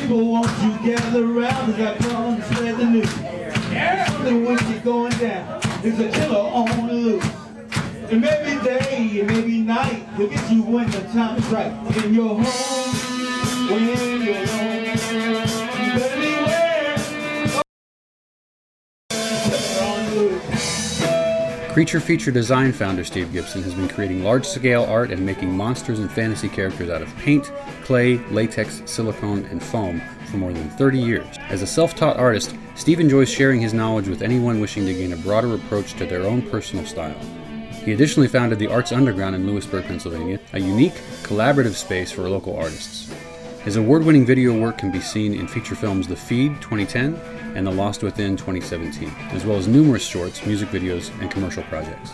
People won't you gather around as I come and spread the news. Something wicked going down. There's a killer on the loose. It may be day, it may be night. He'll get you when the time is right. In your home, when you're Creature Feature Design founder Steve Gibson has been creating large scale art and making monsters and fantasy characters out of paint, clay, latex, silicone, and foam for more than 30 years. As a self taught artist, Steve enjoys sharing his knowledge with anyone wishing to gain a broader approach to their own personal style. He additionally founded the Arts Underground in Lewisburg, Pennsylvania, a unique, collaborative space for local artists. His award winning video work can be seen in feature films The Feed 2010 and The Lost Within 2017, as well as numerous shorts, music videos, and commercial projects.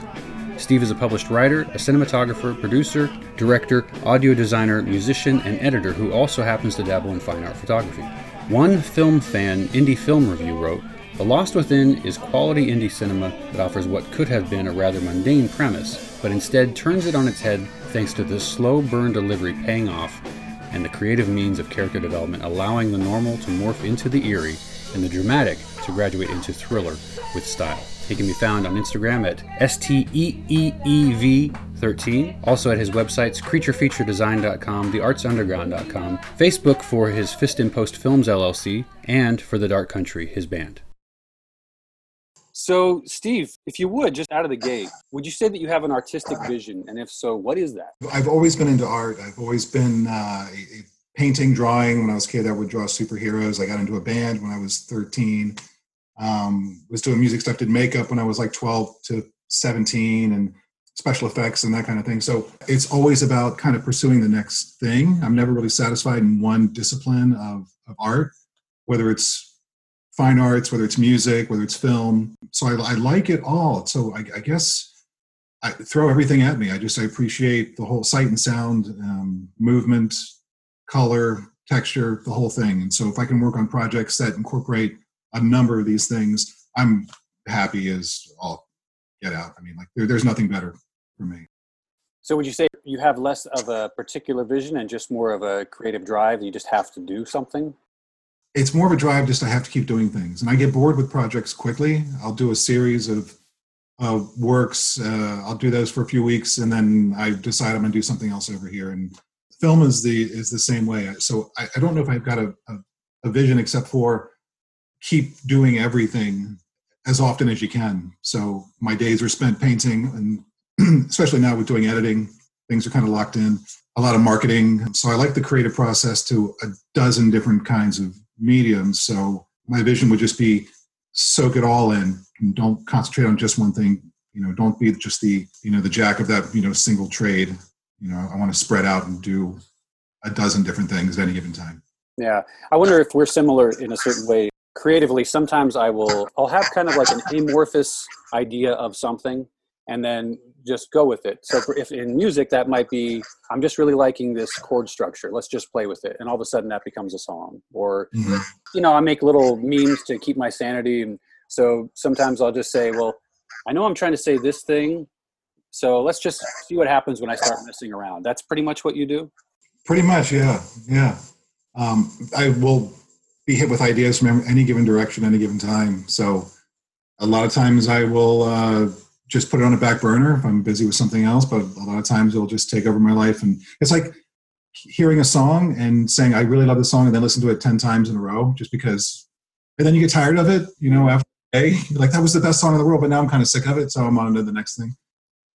Steve is a published writer, a cinematographer, producer, director, audio designer, musician, and editor who also happens to dabble in fine art photography. One film fan indie film review wrote, The Lost Within is quality indie cinema that offers what could have been a rather mundane premise, but instead turns it on its head thanks to the slow burn delivery paying off and the creative means of character development allowing the normal to morph into the eerie and the dramatic to graduate into thriller with style. He can be found on Instagram at STEEEV13, also at his websites creaturefeaturedesign.com, theartsunderground.com, Facebook for his Fist in Post Films LLC, and for The Dark Country, his band. So, Steve, if you would, just out of the gate, would you say that you have an artistic vision? And if so, what is that? I've always been into art. I've always been uh, a- a painting, drawing. When I was a kid, I would draw superheroes. I got into a band when I was 13. Um, was doing music stuff, did makeup when I was like 12 to 17 and special effects and that kind of thing. So it's always about kind of pursuing the next thing. I'm never really satisfied in one discipline of, of art, whether it's fine arts, whether it's music, whether it's film. So I, I like it all. So I, I guess I throw everything at me. I just I appreciate the whole sight and sound, um, movement, color, texture, the whole thing. And so if I can work on projects that incorporate a number of these things, I'm happy as all get out. I mean, like there, there's nothing better for me. So, would you say you have less of a particular vision and just more of a creative drive? You just have to do something? It's more of a drive just I have to keep doing things. And I get bored with projects quickly. I'll do a series of uh, works. Uh, I'll do those for a few weeks, and then I decide I'm going to do something else over here. And film is the is the same way. So I, I don't know if I've got a, a, a vision except for keep doing everything as often as you can. So my days are spent painting, and especially now with doing editing, things are kind of locked in. A lot of marketing. So I like the creative process to a dozen different kinds of mediums. So my vision would just be soak it all in and don't concentrate on just one thing. You know, don't be just the you know the jack of that you know single trade. You know, I want to spread out and do a dozen different things at any given time. Yeah. I wonder if we're similar in a certain way. Creatively, sometimes I will, I'll have kind of like an amorphous idea of something and then just go with it. So if in music, that might be, I'm just really liking this chord structure. Let's just play with it. And all of a sudden that becomes a song. Or, Mhm. you know, I make little memes to keep my sanity. And so sometimes I'll just say, well, I know I'm trying to say this thing. So let's just see what happens when I start messing around. That's pretty much what you do. Pretty much, yeah, yeah. Um, I will be hit with ideas from any given direction, any given time. So a lot of times I will uh, just put it on a back burner if I'm busy with something else. But a lot of times it'll just take over my life, and it's like hearing a song and saying I really love the song, and then listen to it ten times in a row just because, and then you get tired of it. You know, after a day, you're like that was the best song in the world, but now I'm kind of sick of it, so I'm on to the next thing.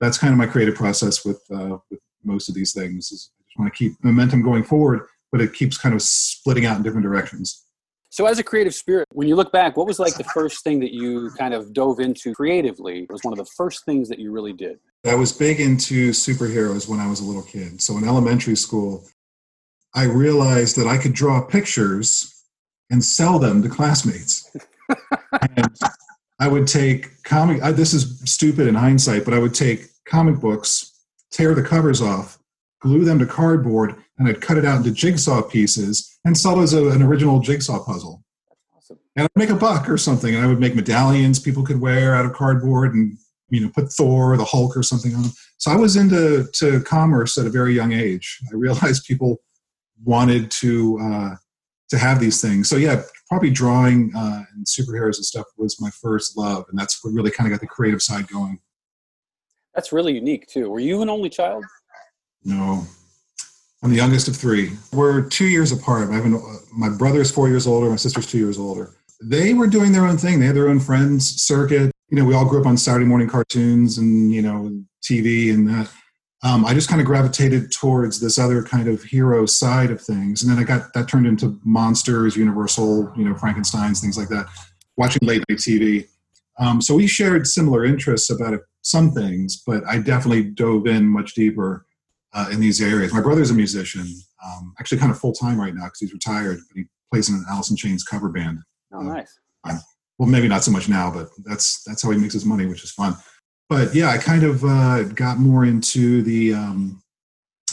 That's kind of my creative process with uh, with most of these things. Is I just want to keep momentum going forward, but it keeps kind of splitting out in different directions. So, as a creative spirit, when you look back, what was like the first thing that you kind of dove into creatively? It was one of the first things that you really did. I was big into superheroes when I was a little kid. So in elementary school, I realized that I could draw pictures and sell them to classmates. and I would take comic, I, this is stupid in hindsight, but I would take comic books, tear the covers off, glue them to cardboard, and I'd cut it out into jigsaw pieces and sell it as a, an original jigsaw puzzle. Awesome. And I'd make a buck or something, and I would make medallions people could wear out of cardboard and you know put Thor or the Hulk or something on them. So I was into to commerce at a very young age. I realized people wanted to uh, to have these things. So yeah, probably drawing uh, and superheroes and stuff was my first love, and that's what really kind of got the creative side going. That's really unique too. Were you an only child? No, I'm the youngest of three. We're two years apart. An, my brother is four years older. My sister's two years older. They were doing their own thing. They had their own friends circuit. You know, we all grew up on Saturday morning cartoons and you know TV and that. Um, I just kind of gravitated towards this other kind of hero side of things, and then I got that turned into monsters, Universal, you know, Frankenstein's, things like that. Watching late night TV. Um, so we shared similar interests about some things, but I definitely dove in much deeper uh, in these areas. My brother's a musician, um, actually kind of full time right now because he's retired, but he plays in an Alice in Chains cover band. Oh, nice. Uh, well, maybe not so much now, but that's that's how he makes his money, which is fun. But yeah, I kind of uh, got more into the um,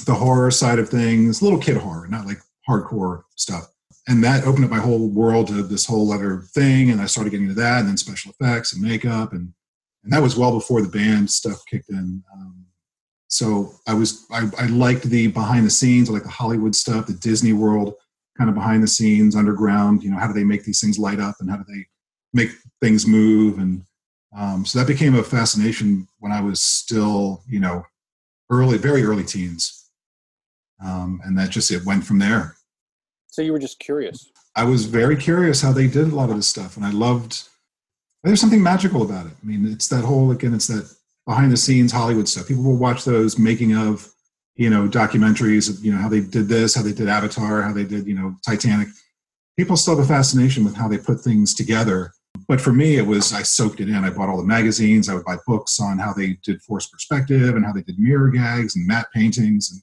the horror side of things, little kid horror, not like hardcore stuff. And that opened up my whole world to this whole other thing, and I started getting into that, and then special effects and makeup, and and that was well before the band stuff kicked in. Um, so I was I, I liked the behind the scenes, I like the Hollywood stuff, the Disney World kind of behind the scenes, underground. You know, how do they make these things light up, and how do they make things move? And um, so that became a fascination when I was still, you know, early, very early teens, um, and that just it went from there. So you were just curious. I was very curious how they did a lot of this stuff, and I loved. There's something magical about it. I mean, it's that whole again, it's that behind the scenes Hollywood stuff. People will watch those making of, you know, documentaries of, you know, how they did this, how they did Avatar, how they did, you know, Titanic. People still have a fascination with how they put things together. But for me, it was, I soaked it in. I bought all the magazines. I would buy books on how they did forced perspective and how they did mirror gags and matte paintings and,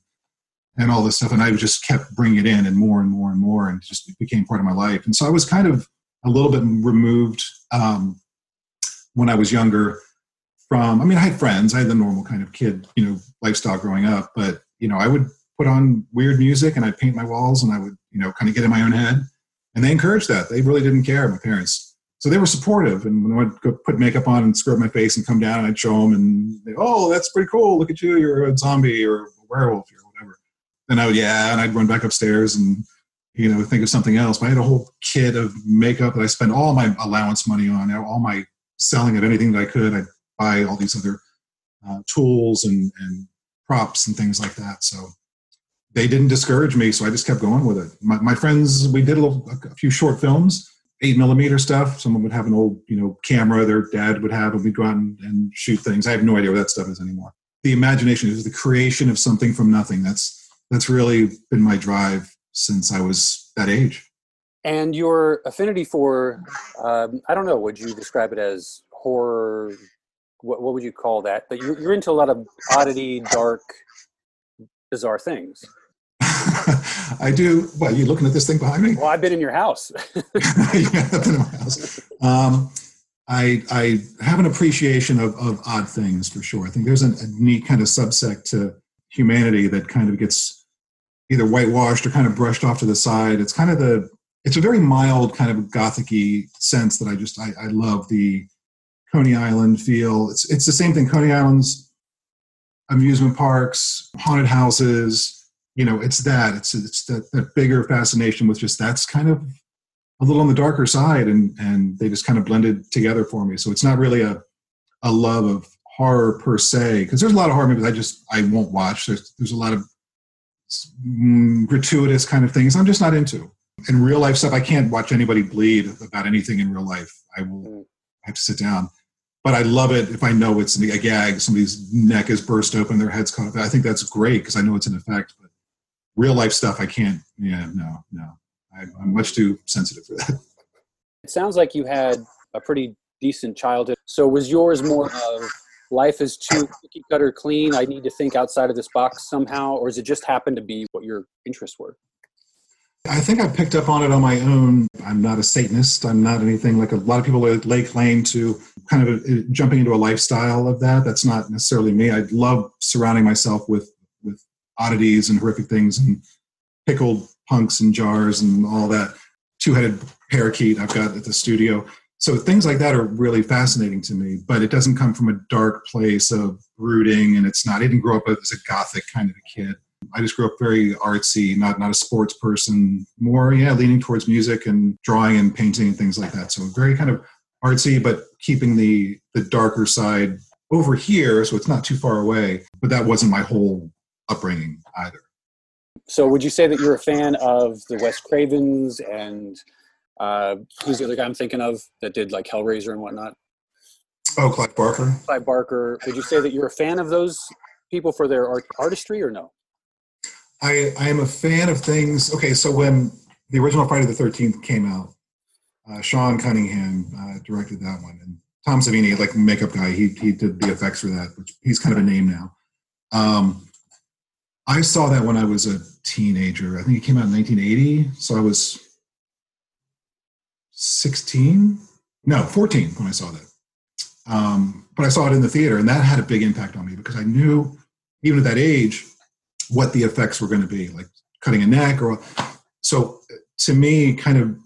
and all this stuff. And I just kept bringing it in and more and more and more and just became part of my life. And so I was kind of a little bit removed um, when I was younger from i mean i had friends i had the normal kind of kid you know lifestyle growing up but you know i would put on weird music and i'd paint my walls and i would you know kind of get in my own head. And they encouraged that. They really didn't care my parents. So they were supportive and when i would go put makeup on and scrub my face and come down and i'd show them and they, oh that's pretty cool. Look at you. You're a zombie or a werewolf or whatever. And i would yeah and i'd run back upstairs and you know think of something else. But i had a whole kit of makeup that i spent all my allowance money on all my selling of anything that i could i buy all these other uh, tools and, and props and things like that. So they didn't discourage me, so I just kept going with it. My, my friends, we did a, little, a few short films, eight millimeter stuff. Someone would have an old, you know, camera their dad would have, and we'd go out and, and shoot things. I have no idea what that stuff is anymore. The imagination is the creation of something from nothing. That's that's really been my drive since I was that age. And your affinity for, um, I don't know, would you describe it as horror, what, what would you call that? But you're, you're into a lot of oddity, dark, bizarre things. I do. Well, you're looking at this thing behind me? Well, I've been in your house. yeah, I've been in my house. Um, I, I have an appreciation of, of odd things for sure. I think there's a, a neat kind of subsect to humanity that kind of gets either whitewashed or kind of brushed off to the side. It's kind of the it's a very mild kind of gothicy sense that I just I, I love the Coney Island feel. It's it's the same thing. Coney Island's amusement parks, haunted houses. You know, it's that. It's it's that, that bigger fascination with just that's kind of a little on the darker side, and and they just kind of blended together for me. So it's not really a a love of horror per se, because there's a lot of horror movies I just I won't watch. There's there's a lot of mm, gratuitous kind of things I'm just not into. In real life stuff, I can't watch anybody bleed about anything in real life. I will mm. have to sit down but I love it if I know it's a gag, somebody's neck is burst open, their head's caught. I think that's great because I know it's an effect. But real life stuff, I can't. Yeah, no, no. I, I'm much too sensitive for that. It sounds like you had a pretty decent childhood. So was yours more of life is too cookie cutter clean? I need to think outside of this box somehow, or does it just happen to be what your interests were? I think I picked up on it on my own. I'm not a Satanist. I'm not anything like a lot of people lay claim to kind of a, jumping into a lifestyle of that. That's not necessarily me. I love surrounding myself with with oddities and horrific things and pickled punks and jars and all that. Two-headed parakeet I've got at the studio. So things like that are really fascinating to me, but it doesn't come from a dark place of brooding, and it's not. I didn't grow up as a gothic kind of a kid. I just grew up very artsy, not not a sports person. More, yeah, leaning towards music and drawing and painting and things like that. So very kind of artsy, but keeping the the darker side over here, so it's not too far away. But that wasn't my whole upbringing either. So, would you say that you're a fan of the Wes Cravens and uh, who's the other guy I'm thinking of that did like Hellraiser and whatnot? Oh, Clive Barker. Clive Barker. Would you say that you're a fan of those people for their art, artistry or no? I, I am a fan of things. Okay, so when the original Friday the 13th came out, uh, Sean Cunningham uh, directed that one. And Tom Savini, like makeup guy, he, he did the effects for that, which he's kind of a name now. Um, I saw that when I was a teenager. I think it came out in 1980. So I was 16, no, 14 when I saw that. Um, but I saw it in the theater, and that had a big impact on me because I knew, even at that age, what the effects were going to be, like cutting a neck or. So to me, kind of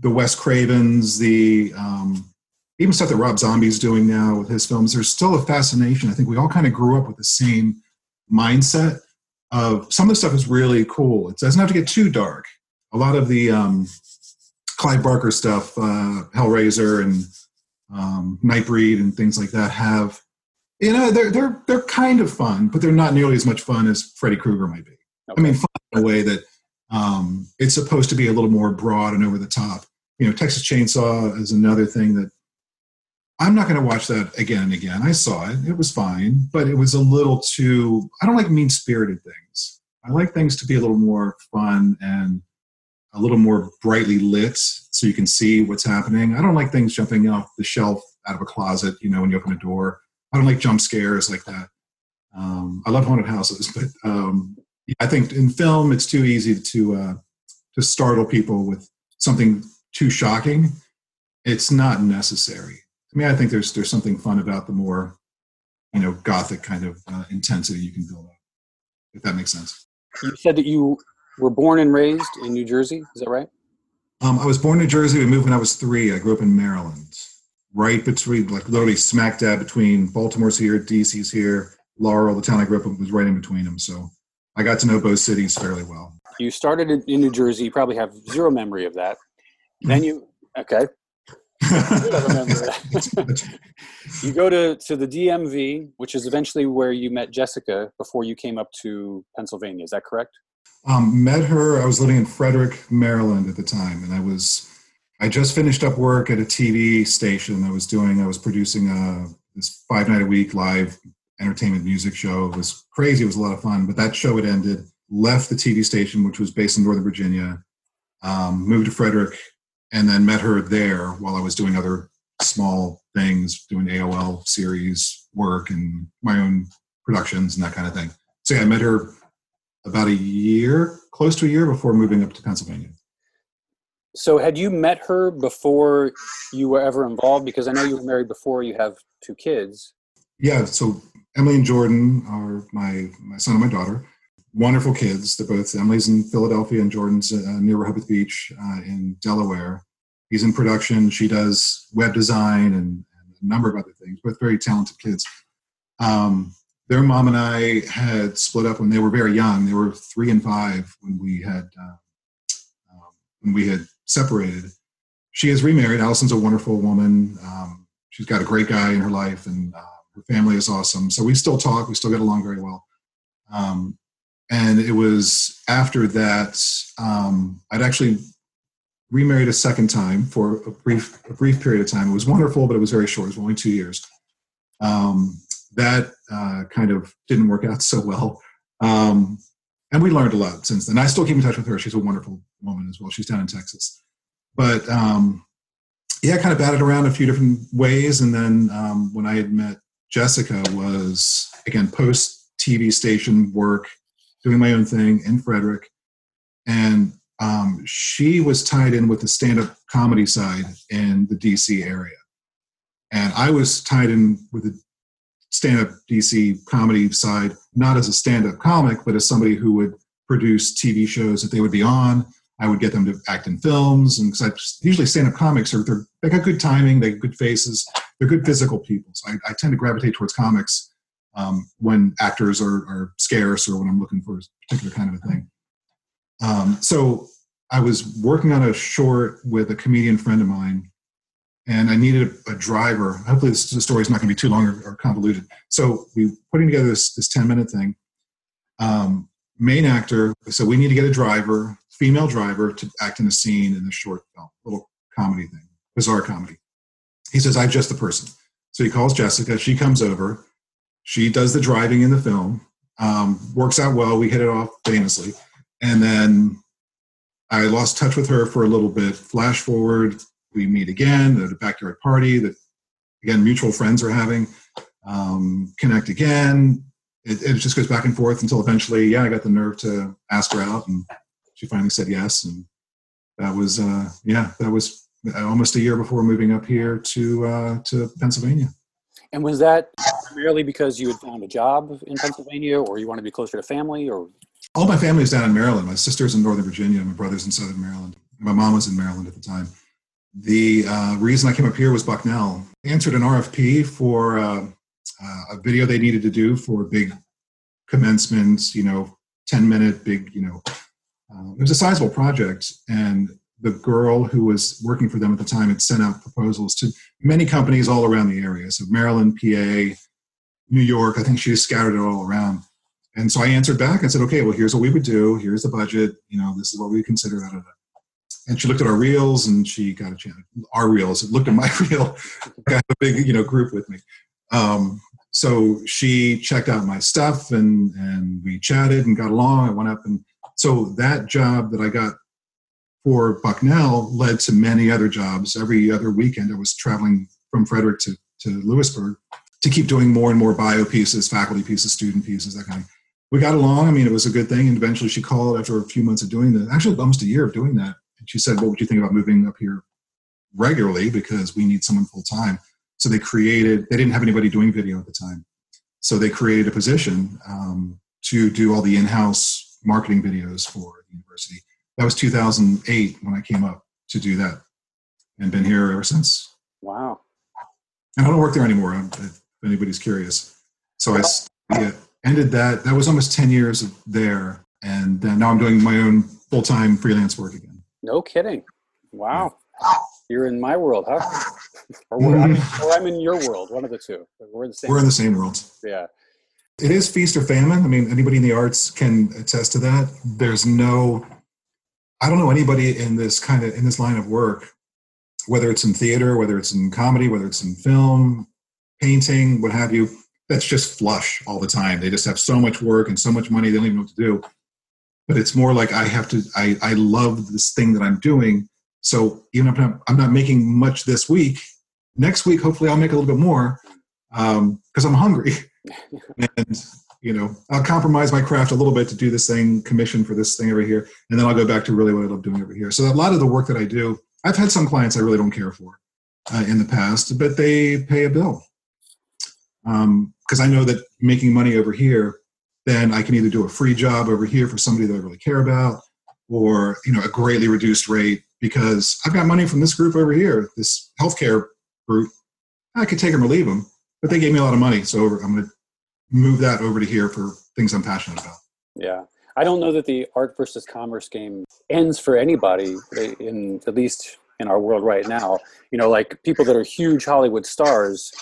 the Wes Cravens, the um, even stuff that Rob Zombie's doing now with his films, there's still a fascination. I think we all kind of grew up with the same mindset of some of the stuff is really cool. It doesn't have to get too dark. A lot of the um, Clive Barker stuff, uh, Hellraiser and um, Nightbreed and things like that have, you know, they're they're they're kind of fun, but they're not nearly as much fun as Freddy Krueger might be. Okay. I mean, fun in a way that um, it's supposed to be a little more broad and over the top. You know, Texas Chainsaw is another thing that I'm not going to watch that again and again. I saw it; it was fine, but it was a little too. I don't like mean spirited things. I like things to be a little more fun and a little more brightly lit so you can see what's happening. I don't like things jumping off the shelf out of a closet, you know, when you open a door. I don't like jump scares like that. Um, I love haunted houses, but um, I think in film it's too easy to uh, to startle people with something too shocking. It's not necessary. I mean, I think there's there's something fun about the more, you know, gothic kind of uh, intensity you can build up. If that makes sense. You said that you were born and raised in New Jersey. Is that right? Um, I was born in New Jersey. We moved when I was three. I grew up in Maryland, right between, like literally smack dab between Baltimore's here, DC's here, Laurel, the town I grew up in, was right in between them. So I got to know both cities fairly well. You started in New Jersey. You probably have zero memory of that. Then you, okay. you go to, to the DMV, which is eventually where you met Jessica before you came up to Pennsylvania. Is that correct? Um, met her. I was living in Frederick, Maryland at the time, and I was I just finished up work at a TV station. I was doing I was producing a this five night a week live entertainment music show. It was crazy. It was a lot of fun, but that show had ended. Left the TV station, which was based in Northern Virginia. Um, moved to Frederick, and then met her there while I was doing other small things, doing AOL series work and my own productions and that kind of thing. So yeah, I met her about a year, close to a year before moving up to Pennsylvania. So, had you met her before you were ever involved? Because I know you were married before you have two kids. Yeah. So, Emily and Jordan are my, my son and my daughter. Wonderful kids. They're both Emily's in Philadelphia and Jordan's uh, near Rehoboth Beach uh, in Delaware. He's in production. She does web design and, and a number of other things. Both very talented kids. Um, their mom and I had split up when they were very young. They were three and five when we had uh, um, when we had separated. She has remarried. Allison's a wonderful woman. Um, she's got a great guy in her life, and uh, her family is awesome. So we still talk. We still get along very well. Um, and it was after that um, I'd actually remarried a second time for a brief a brief period of time. It was wonderful, but it was very short. It was only two years. Um, that uh, kind of didn't work out so well. Um, and we learned a lot since then. I still keep in touch with her. She's a wonderful woman as well. She's down in Texas. But um, yeah, kind of batted around a few different ways. And then um, when I had met Jessica was, again, post TV station work, doing my own thing in Frederick. And um, she was tied in with the stand up comedy side in the DC area. And I was tied in with the stand up DC comedy side, not as a stand up comic, but as somebody who would produce TV shows that they would be on. I would get them to act in films, and because usually stand up comics are they're, they got good timing, they got good faces, they're good physical people. So I, I tend to gravitate towards comics um, when actors are, are scarce or when I'm looking for a particular kind of a thing. Um, so I was working on a short with a comedian friend of mine, and I needed a, a driver. Hopefully, this, the story is not going to be too long or, or, convoluted. So we putting together this this ten minute thing. Um, main actor. So we need to get a driver, female driver, to act in a scene in the short film, little comedy thing, bizarre comedy. He says, "I'm just the person." So he calls Jessica. She comes over. She does the driving in the film. Um, works out well. We hit it off famously. And then I lost touch with her for a little bit. Flash forward, we meet again at a backyard party that, again, mutual friends are having. Um, connect again. It, it, just goes back and forth until eventually, yeah, I got the nerve to ask her out, and she finally said yes. And that was, uh, yeah, that was almost a year before moving up here to uh, to Pennsylvania. And was that primarily because you had found a job in Pennsylvania, or you wanted to be closer to family, or all my family is down in Maryland. My sister's in Northern Virginia. My brother's in Southern Maryland. My mom was in Maryland at the time. The uh, reason I came up here was Bucknell. Answered an RFP for uh, uh, a video they needed to do for a big commencements, you know, 10 minute big, you know, uh, it was a sizable project. And the girl who was working for them at the time had sent out proposals to many companies all around the area. So Maryland, PA, New York, I think she just scattered it all around. And so I answered back and said, okay, well, here's what we would do. Here's the budget. You know, this is what we consider. Da, da, da. And she looked at our reels and she got a chance. Our reels, looked at my reel, got a big, you know, group with me. Um, so she checked out my stuff and, and we chatted and got along. I went up and so that job that I got for Bucknell led to many other jobs. Every other weekend I was traveling from Frederick to, to Lewisburg to keep doing more and more bio pieces, faculty pieces, student pieces, that kind of we got along. I mean, it was a good thing. And eventually she called after a few months of doing that, actually almost a year of doing that. She said, What would you think about moving up here regularly? Because we need someone full time. So they created, they didn't have anybody doing video at the time. So they created a position um, to do all the in house marketing videos for the university. That was 2008 when I came up to do that and been here ever since. Wow. And I don't work there anymore, if anybody's curious. So I yeah, ended that. That was almost 10 years there. And then now I'm doing my own full time freelance work again. No kidding. Wow. You're in my world, huh? or, I'm, or I'm in your world, one of the two. We're in the same We're in the same world. Yeah. It is feast or famine. I mean, anybody in the arts can attest to that. There's no, I don't know anybody in this kind of, in this line of work, whether it's in theater, whether it's in comedy, whether it's in film, painting, what have you, that's just flush all the time. They just have so much work and so much money, they don't even know what to do. But it's more like I have to, I, I love this thing that I'm doing. So even if I'm not, I'm not making much this week, next week, hopefully I'll make a little bit more because um, I'm hungry. and, you know, I'll compromise my craft a little bit to do this thing, commission for this thing over here. And then I'll go back to really what I love doing over here. So a lot of the work that I do, I've had some clients I really don't care for uh, in the past, but they pay a bill because um, I know that making money over here, then I can either do a free job over here for somebody that I really care about, or you know a greatly reduced rate because I've got money from this group over here, this healthcare group. I could take them or leave them, but they gave me a lot of money, so I'm going to move that over to here for things I'm passionate about. Yeah, I don't know that the art versus commerce game ends for anybody in at least in our world right now. You know, like people that are huge Hollywood stars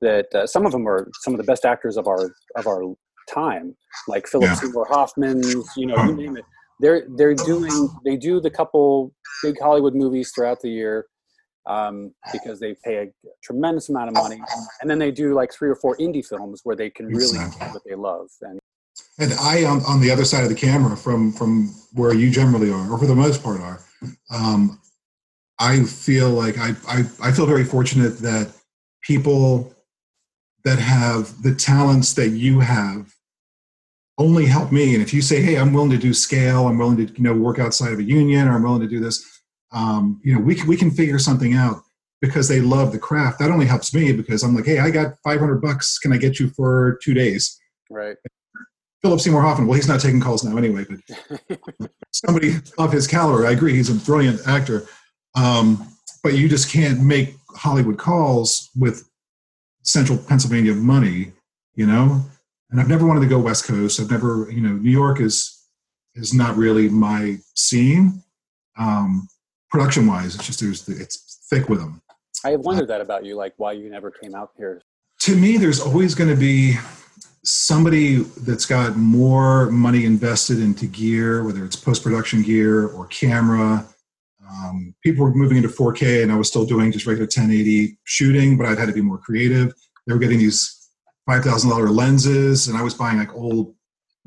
that uh, some of them are some of the best actors of our of our time, like Philip yeah. Seymour Hoffman. You know, you name it. They're they're doing they do the couple big Hollywood movies throughout the year um, because they pay a tremendous amount of money, and then they do like three or four indie films where they can really exactly. do what they love. And and I on, on the other side of the camera from from where you generally are, or for the most part are. Um, I feel like I, I I feel very fortunate that people that have the talents that you have only help me. And if you say, "Hey, I'm willing to do scale. I'm willing to you know work outside of a union, or I'm willing to do this," um, you know, we can, we can figure something out because they love the craft. That only helps me because I'm like, "Hey, I got 500 bucks. Can I get you for two days?" Right. Philip Seymour Hoffman. Well, he's not taking calls now anyway, but somebody of his caliber. I agree. He's a brilliant actor. Um, but you just can't make Hollywood calls with central Pennsylvania money, you know? And I've never wanted to go West Coast. I've never, you know, New York is is not really my scene. Um, production wise, it's just there's it's thick with them. I have wondered that about you, like why you never came out here. To me, there's always going to be somebody that's got more money invested into gear, whether it's post production gear or camera. Um, people were moving into 4K, and I was still doing just regular 1080 shooting, but I'd had to be more creative. They were getting these $5,000 lenses, and I was buying like old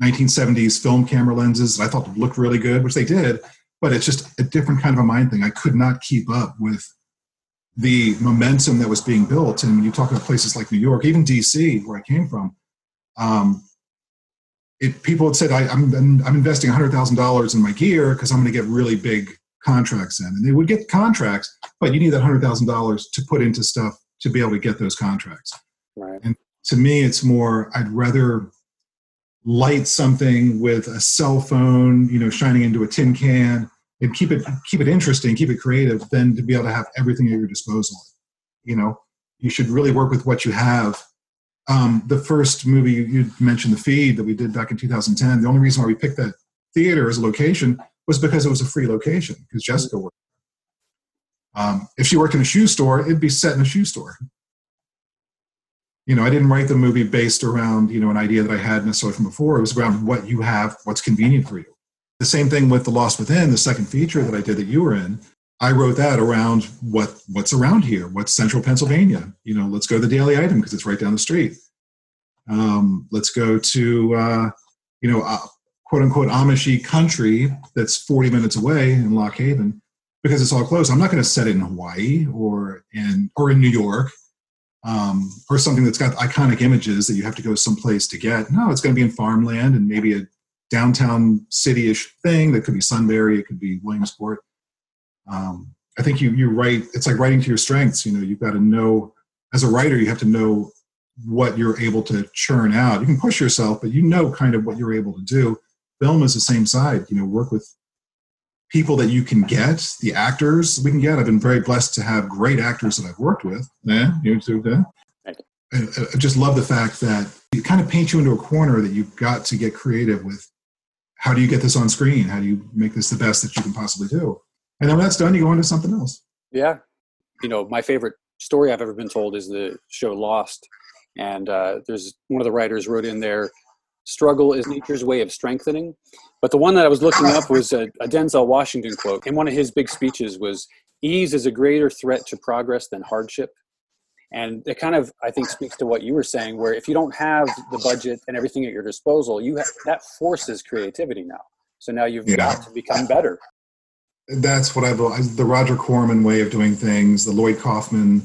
1970s film camera lenses that I thought looked really good, which they did, but it's just a different kind of a mind thing. I could not keep up with the momentum that was being built. And when you talk about places like New York, even DC, where I came from, um, it, people had said, I, am I'm, I'm investing $100,000 in my gear because I'm going to get really big contracts in. And they would get contracts, but you need that $100,000 to put into stuff to be able to get those contracts. Right. And to me, it's more, I'd rather light something with a cell phone, you know, shining into a tin can and keep it, keep it interesting, keep it creative than to be able to have everything at your disposal. You know, you should really work with what you have um, the first movie you mentioned, The Feed, that we did back in 2010, the only reason why we picked that theater as a location was because it was a free location, because Jessica worked. Um, if she worked in a shoe store, it'd be set in a shoe store. You know, I didn't write the movie based around, you know, an idea that I had necessarily from before. It was around what you have, what's convenient for you. The same thing with The Lost Within, the second feature that I did that you were in. I wrote that around what what's around here, what's central Pennsylvania. You know, let's go to the Daily Item because it's right down the street. Um, let's go to uh, you know uh, quote unquote Amishy country that's 40 minutes away in Lock Haven because it's all close. I'm not going to set it in Hawaii or in or in New York um, or something that's got iconic images that you have to go someplace to get. No, it's going to be in farmland and maybe a downtown city-ish thing that could be Sunbury, it could be Williamsport um, I think you you write. It's like writing to your strengths. You know, you've got to know as a writer, you have to know what you're able to churn out. You can push yourself, but you know kind of what you're able to do. Film is the same side. You know, work with people that you can get, the actors we can get. I've been very blessed to have great actors that I've worked with. Yeah, you too. Yeah. I just love the fact that it kind of paints you into a corner that you've got to get creative with. How do you get this on screen? How do you make this the best that you can possibly do? And then when that's done, you go on to something else. Yeah. You know, my favorite story I've ever been told is the show Lost. And uh, there's one of the writers wrote in there, struggle is nature's way of strengthening. But the one that I was looking up was a, a Denzel Washington quote. And one of his big speeches was, ease is a greater threat to progress than hardship. And it kind of, I think, speaks to what you were saying, where if you don't have the budget and everything at your disposal, you have, that forces creativity now. So now you've yeah. got to become better that's what I've the Roger Corman way of doing things, the Lloyd Kaufman,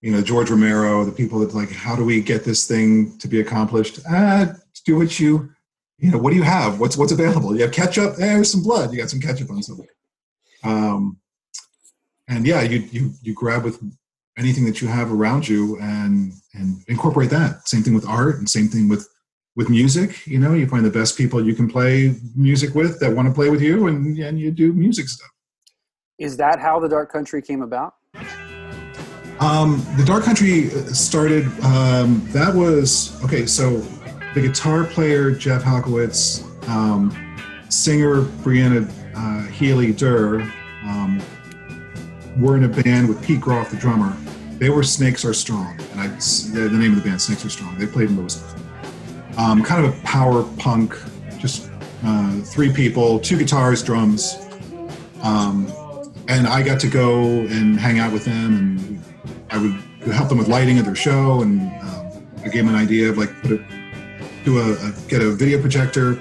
you know, George Romero, the people that like, how do we get this thing to be accomplished? Ah, do what you, you know, what do you have? What's what's available? You have ketchup. Eh, there's some blood. You got some ketchup on something. Um, and yeah, you you you grab with anything that you have around you and and incorporate that. Same thing with art, and same thing with with music. You know, you find the best people you can play music with that want to play with you, and and you do music stuff. Is that how the Dark Country came about? Um, the Dark Country started. Um, that was okay. So the guitar player Jeff Halkowitz, um, singer Brianna uh, Healy Durr, um, were in a band with Pete Groff, the drummer. They were Snakes Are Strong, and I, the name of the band Snakes Are Strong. They played in Louisville. Um, kind of a power punk, just uh, three people, two guitars, drums. Um, and I got to go and hang out with them, and I would help them with lighting of their show, and um, I gave them an idea of like put a do a, a, get a video projector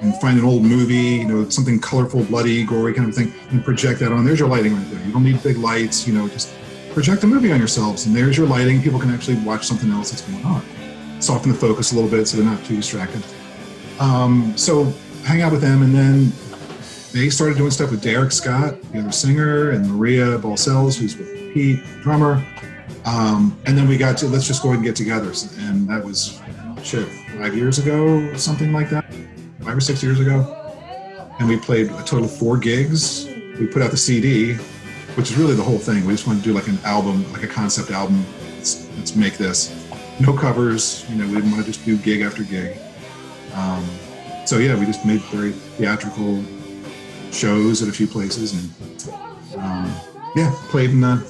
and find an old movie, you know, something colorful, bloody, gory kind of thing, and project that on. There's your lighting right there. You don't need big lights, you know, just project a movie on yourselves, and there's your lighting. People can actually watch something else that's going on. Soften the focus a little bit so they're not too distracted. Um, so hang out with them, and then they started doing stuff with Derek Scott, the other singer, and Maria Balcells, who's with Pete, drummer. Um, and then we got to let's just go ahead and get together, and that was shit five years ago, something like that, five or six years ago. And we played a total of four gigs. We put out the CD, which is really the whole thing. We just wanted to do like an album, like a concept album. Let's, let's make this. No covers. You know, we didn't want to just do gig after gig. Um, so yeah, we just made very theatrical shows at a few places, and um, yeah, played in. The,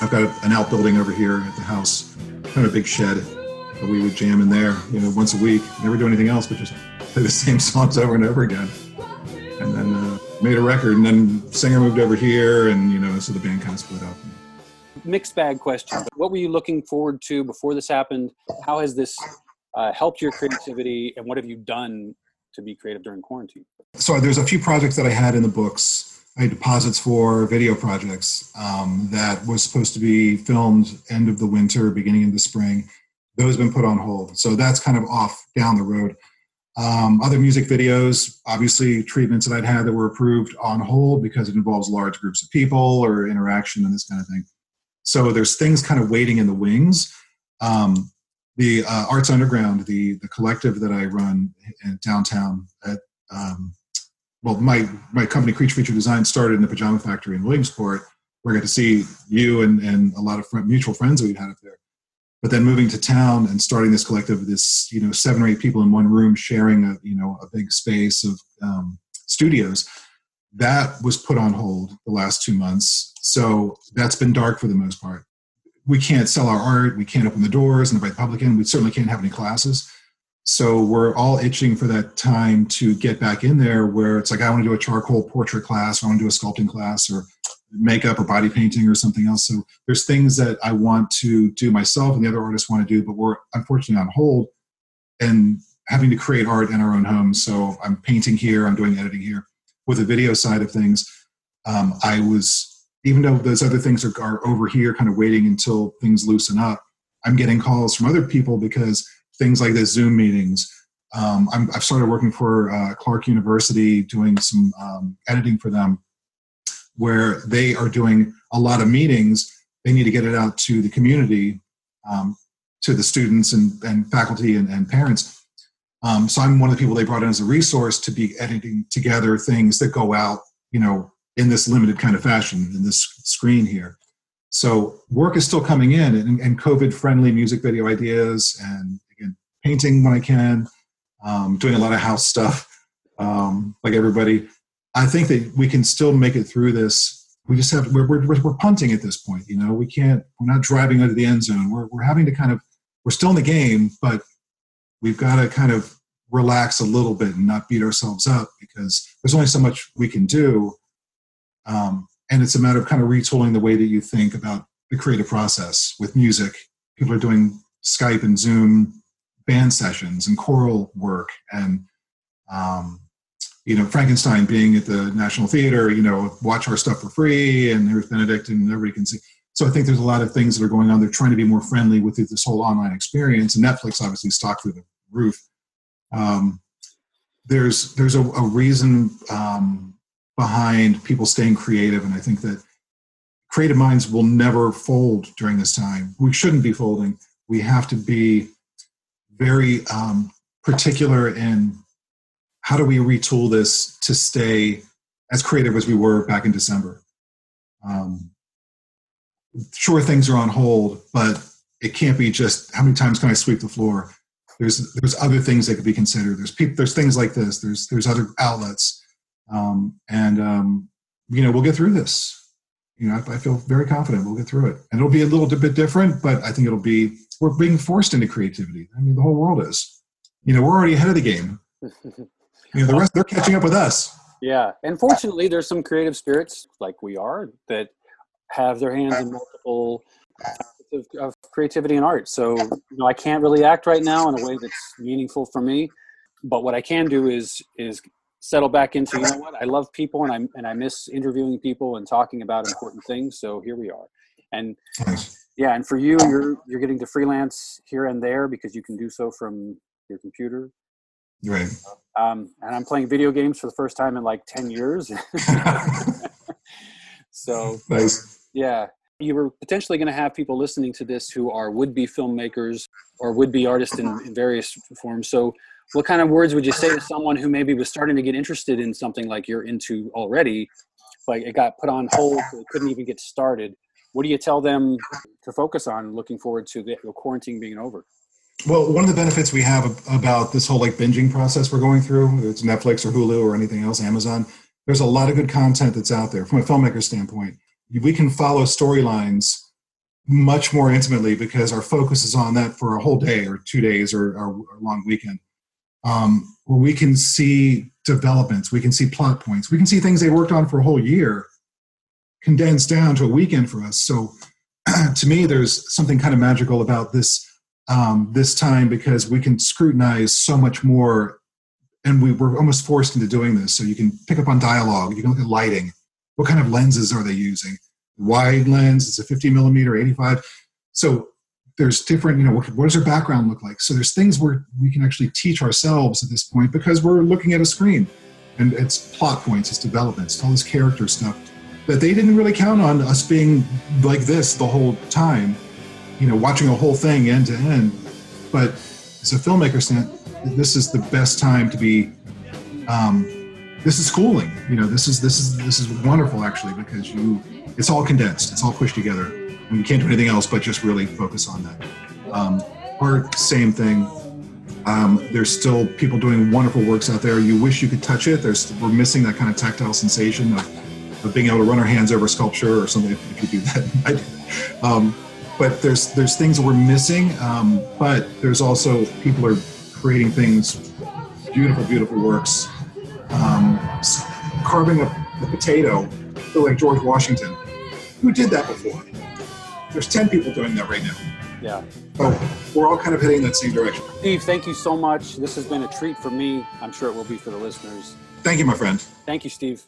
I've got an outbuilding over here at the house, kind of a big shed. But we would jam in there, you know, once a week. Never do anything else, but just play the same songs over and over again. And then uh, made a record, and then singer moved over here, and you know, so the band kind of split up. Mixed bag question. What were you looking forward to before this happened? How has this uh, helped your creativity, and what have you done to be creative during quarantine? So there's a few projects that I had in the books. I had deposits for video projects um, that was supposed to be filmed end of the winter, beginning of the spring. Those have been put on hold. So that's kind of off down the road. Um, other music videos, obviously treatments that I'd had that were approved on hold because it involves large groups of people or interaction and this kind of thing. So there's things kind of waiting in the wings. Um, the uh, Arts Underground, the the collective that I run in downtown at um, well, my my company Creature Feature Design started in the Pajama Factory in Williamsport, where I got to see you and and a lot of friend, mutual friends that we had up there. But then moving to town and starting this collective, this you know seven or eight people in one room sharing a you know a big space of um, studios, that was put on hold the last two months. So that's been dark for the most part we can't sell our art, we can't open the doors and invite the public in, we certainly can't have any classes. So we're all itching for that time to get back in there where it's like, I want to do a charcoal portrait class, or I want to do a sculpting class, or makeup or body painting or something else. So there's things that I want to do myself and the other artists want to do, but we're unfortunately on hold and having to create art in our own homes. So I'm painting here, I'm doing editing here. With the video side of things, um, I was even though those other things are, are over here kind of waiting until things loosen up i'm getting calls from other people because things like the zoom meetings um, i have started working for uh, clark university doing some um, editing for them where they are doing a lot of meetings they need to get it out to the community um, to the students and, and faculty and, and parents um, so i'm one of the people they brought in as a resource to be editing together things that go out you know in this limited kind of fashion in this screen here. So work is still coming in and, and COVID friendly music video ideas and again, painting when I can, um, doing a lot of house stuff um, like everybody. I think that we can still make it through this. We just have, we're, we're, we're punting at this point, you know, we can't, we're not driving into the end zone. We're, we're having to kind of, we're still in the game, but we've got to kind of relax a little bit and not beat ourselves up because there's only so much we can do um, and it's a matter of kind of retooling the way that you think about the creative process with music. People are doing Skype and Zoom band sessions and choral work and um, you know frankenstein being at the national theater you know watch our stuff for free and there's benedict and everybody can see so i think there's a lot of things that are going on they're trying to be more friendly with this whole online experience and netflix obviously stock through the roof um, there's there's a, a reason um, behind people staying creative. And I think that creative minds will never fold during this time. We shouldn't be folding. We have to be very um, particular in how do we retool this to stay as creative as we were back in December. Um, sure, things are on hold, but it can't be just how many times can I sweep the floor. There's there's other things that could be considered. There's people. There's things like this. There's there's other outlets um, and um, you know we'll get through this. You know, I, I, feel very confident we'll get through it, and it'll be a little bit different, but I think it'll be we're being forced into creativity. I mean, the whole world is. You know, we're already ahead of the game. You know, the rest they're catching up with us. Yeah, and fortunately, there's some creative spirits like we are that have their hands in multiple of, of, creativity and art. So, you know, I can't really act right now in a way that's meaningful for me. But what I can do is is settle back into you know what I love people and I and I miss interviewing people and talking about important things. So here we are, and yeah, and for you, you're you're getting to freelance here and there because you can do so from your computer. Right. Um, and I'm playing video games for the first time in like ten years. so nice. Yeah, you were potentially going to have people listening to this who are would-be filmmakers or would-be artists in, in various forms. So what kind of words would you say to someone who maybe was starting to get interested in something like you're into already but it got put on hold so couldn't even get started what do you tell them to focus on looking forward to the, the quarantine being over Well, one of the benefits we have about this whole like binging process we're going through, whether it's Netflix or Hulu or anything else, Amazon, there's a lot of good content that's out there from a filmmaker standpoint. We can follow storylines much more intimately because our focus is on that for a whole day or two days or, or a long weekend. Um, where we can see developments, we can see plot points, we can see things they worked on for a whole year condensed down to a weekend for us. So, to me, there's something kind of magical about this um, this time because we can scrutinize so much more, and we were almost forced into doing this. So you can pick up on dialogue, you can look at lighting. What kind of lenses are they using? Wide lens, it's a 50 millimeter, 85. So there's different, you know, what, what does their background look like? So there's things where we can actually teach ourselves at this point because we're looking at a screen and it's plot points, it's developments, it's all this character stuff that they didn't really count on us being like this the whole time, you know, watching a whole thing end to end. But as a filmmaker, this is the best time to be. Um, this is schooling. You know, this is this is this is wonderful actually because you it's all condensed, it's all pushed together, and you can't do anything else but just really focus on that. Um, art, same thing. Um, there's still people doing wonderful works out there. You wish you could touch it. There's we're missing that kind of tactile sensation of of being able to run our hands over sculpture or something if you do that. um, but there's there's things we're missing. Um, but there's also people are creating things, beautiful, beautiful works. Um, carving a, a potato, like George Washington. Who did that before? There's ten people doing that right now. Yeah. So we're all kind of heading in that same direction. Steve, thank you so much. This has been a treat for me. I'm sure it will be for the listeners. Thank you, my friend. Thank you, Steve.